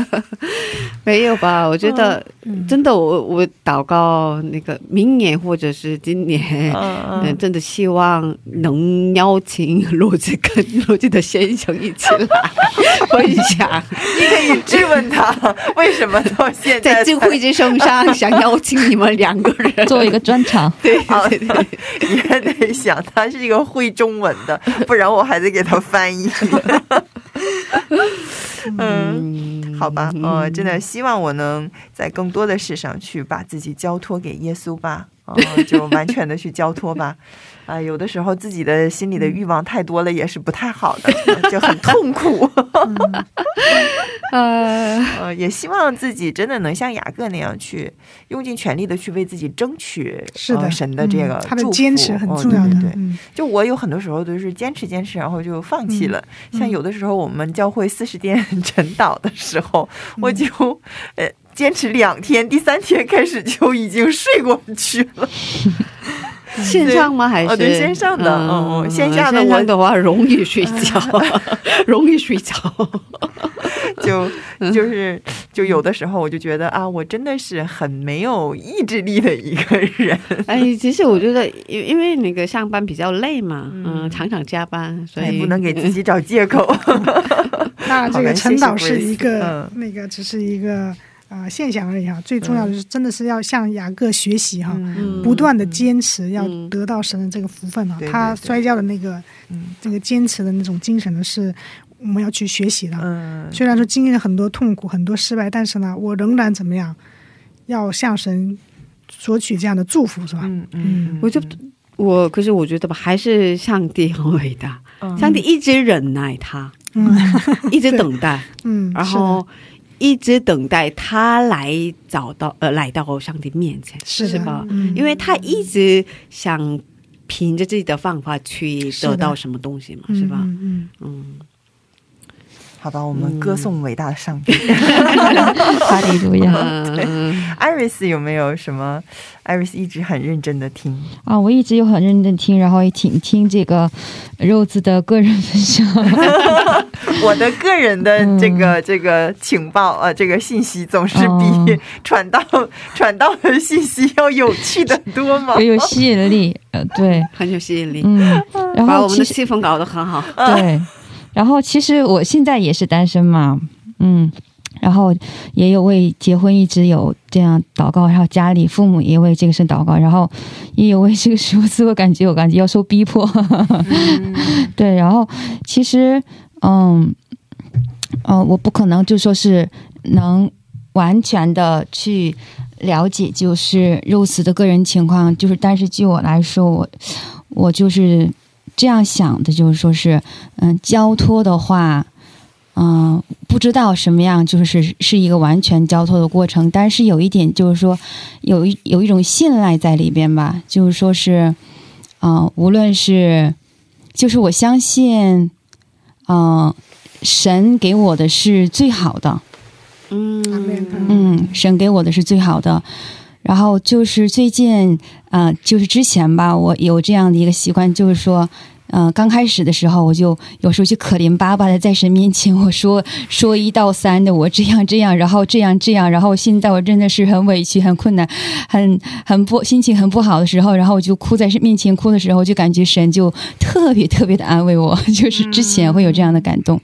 没有吧？我觉得真的，我我祷告那个明年或者是今年，嗯，真的希望能邀请罗辑跟罗辑的先生一起来分享。你可以质问他为什么到现在在智慧之声上想邀请你们两个人做一个专场。对 对对，你还得想他是一个会中文的，不然我还得给他翻译。嗯，好吧，呃，真的希望我能在更多的事上去把自己交托给耶稣吧，呃，就完全的去交托吧。啊，有的时候自己的心里的欲望太多了，也是不太好的，就很痛苦。呃呃，也希望自己真的能像雅各那样去用尽全力的去为自己争取。是的，神的这个他的坚持很重要的。对，就我有很多时候都是坚持坚持，然后就放弃了。像有的时候我们教会四十天 晨祷的时候，我就呃坚持两天，第三天开始就已经睡过去了。线上吗？还是对线上的？嗯，线下的我的话容易睡觉，容易睡着。就就是就有的时候我就觉得啊，我真的是很没有意志力的一个人。哎，其实我觉得，因因为那个上班比较累嘛，嗯，常常加班，所以不能给自己找借口。那这个陈导是一个那个，只是一个。啊，现象而已哈，最重要的是，真的是要向雅各学习哈，不断的坚持，要得到神的这个福分啊。他摔跤的那个，这个坚持的那种精神呢，是我们要去学习的。虽然说经历了很多痛苦、很多失败，但是呢，我仍然怎么样，要向神索取这样的祝福，是吧？嗯嗯，我就我，可是我觉得吧，还是上帝很伟大，上帝一直忍耐他，嗯，一直 等待，嗯，然后。一直等待他来找到呃，来到上帝面前，是吧？因为他一直想凭着自己的方法去得到什么东西嘛，是吧？嗯嗯。好吧，我们歌颂伟大的上帝，哈利路亚。艾瑞斯有没有什么？艾瑞斯一直很认真的听啊，我一直有很认真听，然后也听听这个肉子的个人分享。我的个人的这个这个情报啊，这个信息总是比传道传到的信息要有趣的多吗？有吸引力，呃，对，很有吸引力。嗯，然后把我们的气氛搞得很好，对。然后其实我现在也是单身嘛，嗯，然后也有为结婚一直有这样祷告，然后家里父母也为这个事祷告，然后也有为这个时候自我感觉我感觉要受逼迫，对，然后其实嗯，呃，我不可能就说是能完全的去了解就是肉丝的个人情况，就是但是据我来说，我我就是。这样想的，就是说是，嗯，交托的话，嗯，不知道什么样，就是是一个完全交托的过程。但是有一点，就是说，有一有一种信赖在里边吧，就是说是，啊，无论是，就是我相信，嗯，神给我的是最好的，嗯嗯，神给我的是最好的。然后就是最近，啊，就是之前吧，我有这样的一个习惯，就是说。嗯，刚开始的时候，我就有时候就可怜巴巴的在神面前，我说说一到三的，我这样这样，然后这样这样，然后现在我真的是很委屈、很困难、很很不心情很不好的时候，然后我就哭在神面前哭的时候，就感觉神就特别特别的安慰我，就是之前会有这样的感动。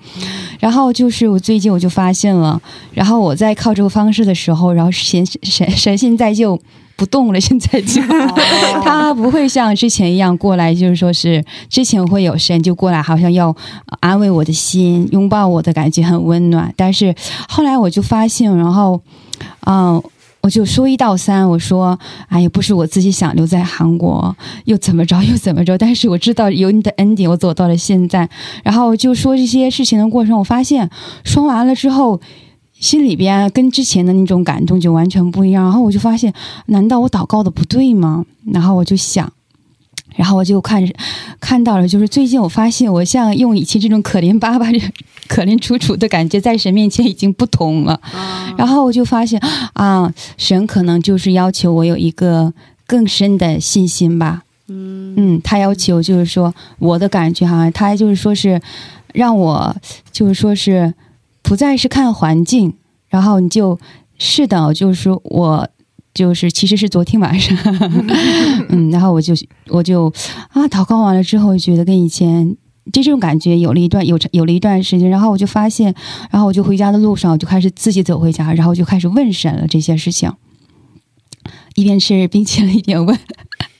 然后就是我最近我就发现了，然后我在靠这个方式的时候，然后神神神现在就。不动了，现在就 他不会像之前一样过来，就是说是之前会有神就过来，好像要安慰我的心，拥抱我的感觉很温暖。但是后来我就发现，然后，嗯，我就说一到三，我说，哎呀，不是我自己想留在韩国，又怎么着又怎么着，但是我知道 有你的恩典，我走到了现在。然后就说这些事情的过程，我发现说完了之后，心里边跟之前的那种感动就完全不一样。然后我就发现，难道我祷告的不对吗？然后我就想。然后我就看看到了，就是最近我发现，我像用以前这种可怜巴巴、可怜楚楚的感觉，在神面前已经不同了。然后我就发现啊，神可能就是要求我有一个更深的信心吧。嗯嗯，他要求就是说，我的感觉哈，他就是说是让我就是说是不再是看环境，然后你就是的，就是我。就是其实是昨天晚上，嗯，然后我就我就啊祷告完了之后，觉得跟以前就这种感觉有了一段有有了一段时间，然后我就发现，然后我就回家的路上，我就开始自己走回家，然后就开始问神了这些事情，一边吃 冰淇淋一边问，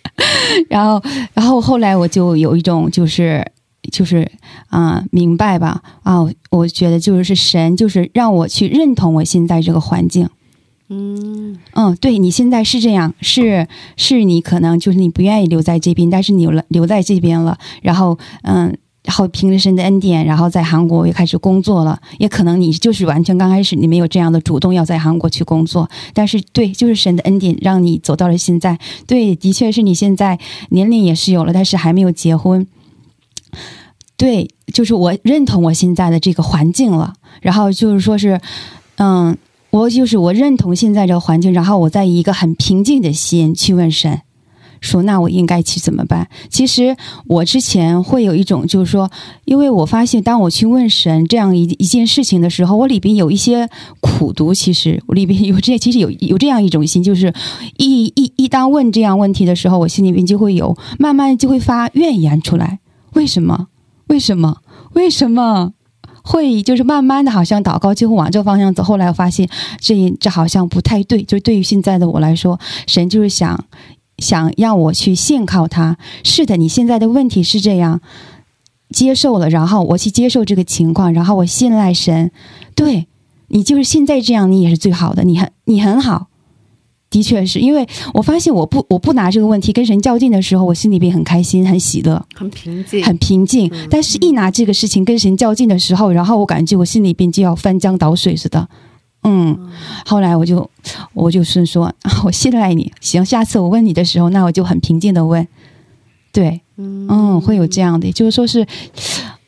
然后然后后来我就有一种就是就是啊明白吧啊，我觉得就是神就是让我去认同我现在这个环境。嗯嗯，对你现在是这样，是是你可能就是你不愿意留在这边，但是你了留在这边了，然后嗯，然后凭着神的恩典，然后在韩国也开始工作了，也可能你就是完全刚开始你没有这样的主动要在韩国去工作，但是对，就是神的恩典让你走到了现在，对，的确是你现在年龄也是有了，但是还没有结婚，对，就是我认同我现在的这个环境了，然后就是说是嗯。我就是我认同现在这个环境，然后我在一个很平静的心去问神，说那我应该去怎么办？其实我之前会有一种就是说，因为我发现当我去问神这样一一件事情的时候，我里边有一些苦读，其实我里边有这其实有有这样一种心，就是一一一当问这样问题的时候，我心里边就会有慢慢就会发怨言出来，为什么？为什么？为什么？会就是慢慢的，好像祷告就会往这个方向走。后来我发现，这这好像不太对。就对于现在的我来说，神就是想想让我去信靠他。是的，你现在的问题是这样，接受了，然后我去接受这个情况，然后我信赖神。对你就是现在这样，你也是最好的，你很你很好。的确是因为我发现我不我不拿这个问题跟神较劲的时候，我心里边很开心很喜乐，很平静很平静。但是，一拿这个事情跟神较劲的时候，然后我感觉我心里边就要翻江倒水似的。嗯，后来我就我就是说，我信赖你，行，下次我问你的时候，那我就很平静的问。对，嗯，会有这样的，就是说是。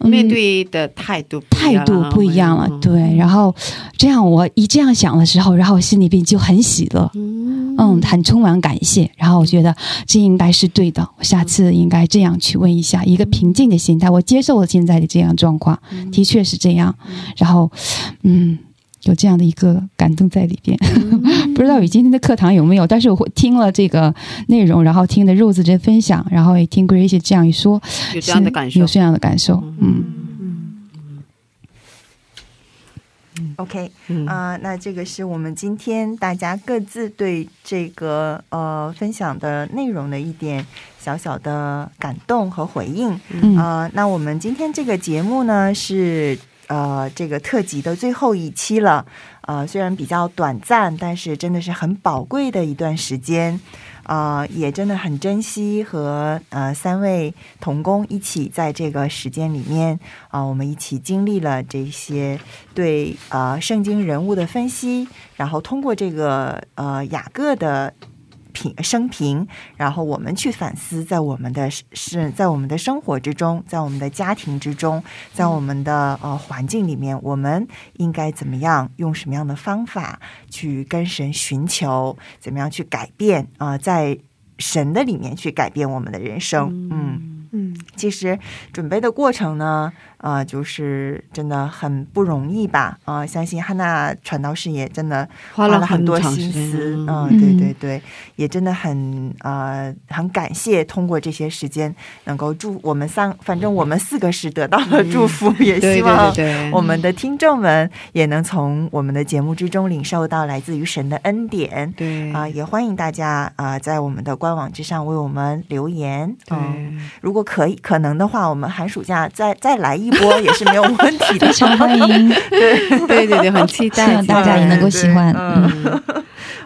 面对的态度态度不一样了，对。然后这样，我一这样想的时候，然后我心里边就很喜乐，嗯，很充满感谢。然后我觉得这应该是对的，我下次应该这样去问一下，一个平静的心态。我接受了现在的这样状况，的确是这样。然后，嗯。有这样的一个感动在里边，不知道与今天的课堂有没有？但是我会听了这个内容，然后听的肉子这分享，然后也听 Grace 这样一说，有这样的感受，有这样的感受，嗯嗯 OK，啊，那这个是我们今天大家各自对这个呃分享的内容的一点小小的感动和回应。啊，那我们今天这个节目呢是。呃，这个特辑的最后一期了，呃，虽然比较短暂，但是真的是很宝贵的一段时间，啊，也真的很珍惜和呃三位童工一起在这个时间里面啊，我们一起经历了这些对呃圣经人物的分析，然后通过这个呃雅各的。平生平，然后我们去反思，在我们的是在我们的生活之中，在我们的家庭之中，在我们的呃环境里面，我们应该怎么样用什么样的方法去跟神寻求，怎么样去改变啊，在神的里面去改变我们的人生，嗯。嗯，其实准备的过程呢。啊，就是真的很不容易吧？啊，相信汉娜传道士也真的花了很多心思。嗯，对对对，也真的很啊，很感谢通过这些时间能够祝我们三，反正我们四个是得到了祝福，也希望我们的听众们也能从我们的节目之中领受到来自于神的恩典。对啊，也欢迎大家啊，在我们的官网之上为我们留言。嗯，如果可以可能的话，我们寒暑假再再来一。一波也是没有问题的，非常欢迎。对对对对，很期待，希望大家也能够喜欢。嗯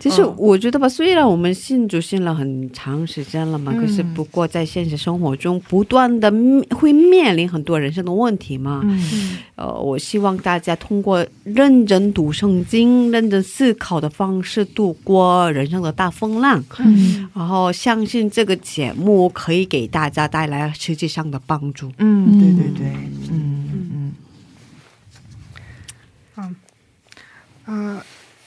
其实我觉得吧，虽然我们信主信了很长时间了嘛，可是不过在现实生活中不断的会面临很多人生的问题嘛。嗯，呃，我希望大家通过认真读圣经、认真思考的方式度过人生的大风浪。嗯，然后相信这个节目可以给大家带来实际上的帮助。嗯，对对对，嗯。嗯嗯，呃。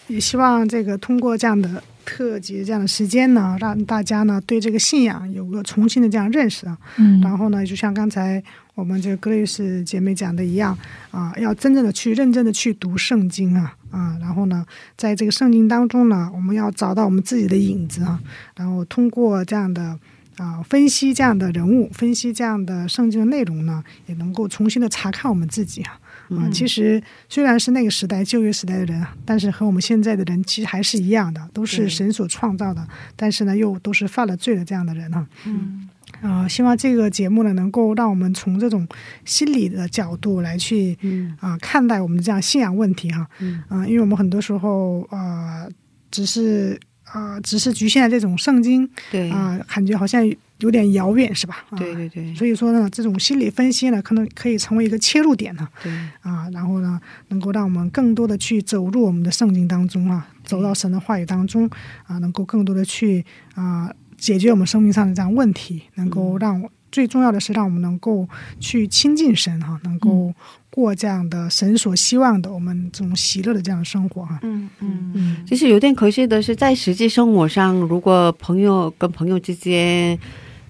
也希望这个通过这样的特辑这样的时间呢，让大家呢对这个信仰有个重新的这样认识啊。嗯。然后呢，就像刚才我们这个格律斯姐妹讲的一样啊，要真正的去认真的去读圣经啊啊。然后呢，在这个圣经当中呢，我们要找到我们自己的影子啊。然后通过这样的啊分析这样的人物，分析这样的圣经的内容呢，也能够重新的查看我们自己啊。啊，其实虽然是那个时代旧约时代的人，但是和我们现在的人其实还是一样的，都是神所创造的，但是呢，又都是犯了罪的这样的人哈。嗯，啊，希望这个节目呢，能够让我们从这种心理的角度来去啊看待我们的这样信仰问题哈。嗯，啊，因为我们很多时候啊，只是啊，只是局限在这种圣经，对啊，感觉好像。有点遥远是吧？对对对。所以说呢，这种心理分析呢，可能可以成为一个切入点呢。对。啊，然后呢，能够让我们更多的去走入我们的圣经当中啊，走到神的话语当中啊，能够更多的去啊解决我们生命上的这样问题，能够让我最重要的是让我们能够去亲近神哈，能够过这样的神所希望的我们这种喜乐的这样的生活哈。嗯嗯嗯。其实有点可惜的是，在实际生活上，如果朋友跟朋友之间。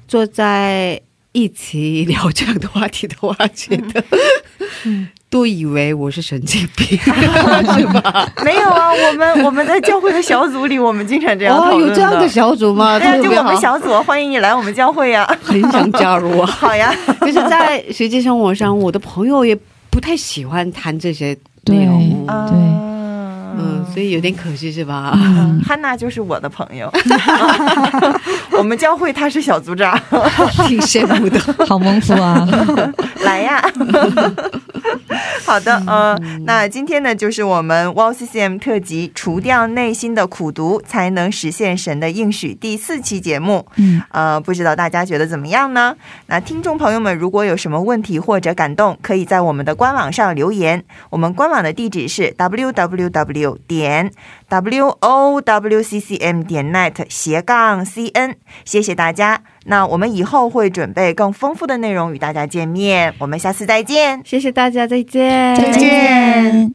坐在一起聊这样的话题的话，觉得都以为我是神经病，是吧？没有啊，我们我们在教会的小组里，我们经常这样哦，有这样的小组吗？对啊，就我们小组，欢迎你来我们教会呀，很想加入啊。好呀，就是在实际生活上，我的朋友也不太喜欢谈这些内容，对。嗯，所以有点可惜是吧？汉娜就是我的朋友，我们教会他是小组长，挺羡慕的，好蒙福啊！来呀！好的，嗯，那今天呢，就是我们 w c c m 特辑《除掉内心的苦读，才能实现神的应许》第四期节目。嗯，呃，不知道大家觉得怎么样呢？那听众朋友们，如果有什么问题或者感动，可以在我们的官网上留言。我们官网的地址是 www。点 w o w c c m 点 net 斜杠 c n，谢谢大家。那我们以后会准备更丰富的内容与大家见面，我们下次再见。谢谢大家，再见，再见。